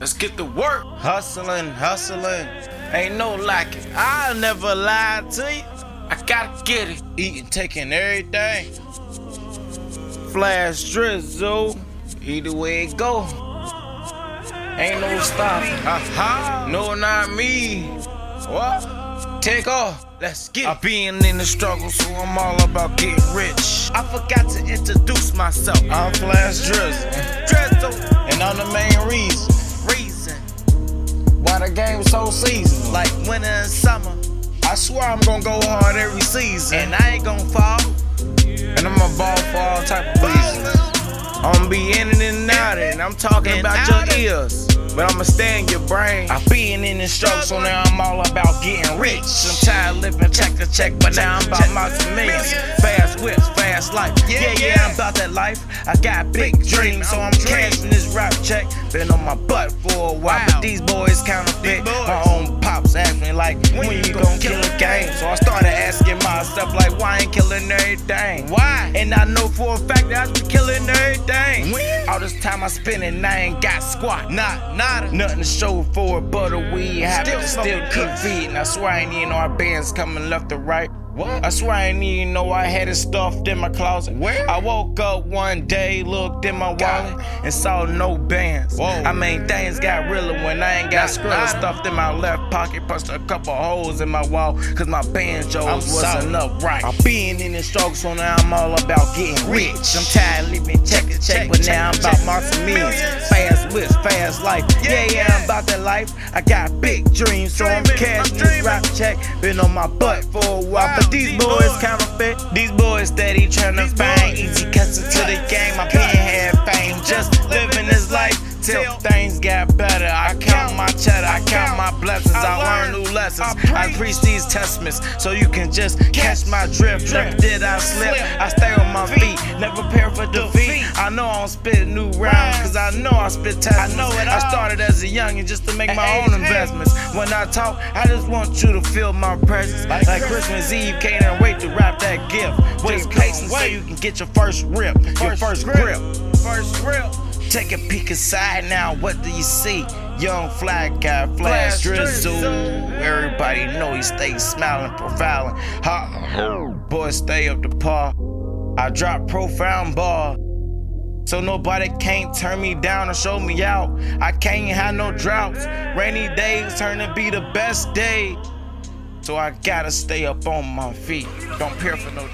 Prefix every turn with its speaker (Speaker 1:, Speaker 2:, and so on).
Speaker 1: Let's get to work. Hustling, hustling. Ain't no lacking. I'll never lie to you. I gotta get it. Eating, taking everything. Flash drizzle. Either way it go. Ain't no stopping. Aha. No, not me. What? Take off. Let's get it. I been in the struggle, so I'm all about getting rich. I forgot to introduce myself. I'm Flash Drizzle. Drizzle. And I'm the main reason reason why the game's so seasonal. Like winter and summer. I swear I'm gonna go hard every season. And I ain't gonna fall. And I'm to ball for all type of reasons. I'm gonna be in and out it, and I'm talking about your ears. But I'ma stay in your brain. I been in the struggle, so now I'm all about getting rich. I'm tired of living check to check, but now I'm about my millions. Fast whips, fast life. Yeah, yeah, I'm about that life. I got big dreams, so I'm cashing this rap check. Been on my butt for a while, but these boys counterfeit. My own pops asked me like, when you gon' kill a game? So I started asking myself like, why I ain't killing everything? Why? And I know for a fact that I been killing everything. All this time I spent and I ain't got squat. Not, not nothing to show for it, but a weed habit. Still, still keep feeding. I swear I ain't even know our bands coming left or right. What? I swear I didn't even know I had it stuffed in my closet. Where? I woke up one day, looked in my wallet, and saw no bands. Whoa. I mean, things got realer when I ain't got skrilla stuffed in my left pocket. Punched a couple holes in my wall, cause my banjos wasn't up right. I been in the struggle, so now I'm all about getting rich. I'm tired of living check to check, but now I'm about and millions. Fast whips, fast life. Yeah, yeah, I'm about that life. I got big dreams, so I'm cashing this rap check. Been on my butt for a while. These boys counterfeit. These boys steady to find easy cuts into the game. I been had fame, just living this life till things got better. I count my cheddar, I count my blessings. I learn new lessons. I preach these testaments so you can just catch my drift. Never did I slip. I stay on my feet, never prepare for defeat. I know I don't spit new rhymes, cause I know I spit testaments. I know it. All. I started as a youngin' just to make my own investments. When I talk, I just want you to feel my presence. Like Christmas Eve, can't wait to wrap that gift. Just patient so you can get your first rip, your first grip. First grip. Take a peek inside now, what do you see? Young flag guy, flash drizzle. Everybody know he stays smiling, profiling. Ha, boy, stay up to par. I drop profound bar. So nobody can't turn me down or show me out. I can't have no droughts. Rainy days turn to be the best day. So I gotta stay up on my feet. Don't care for no.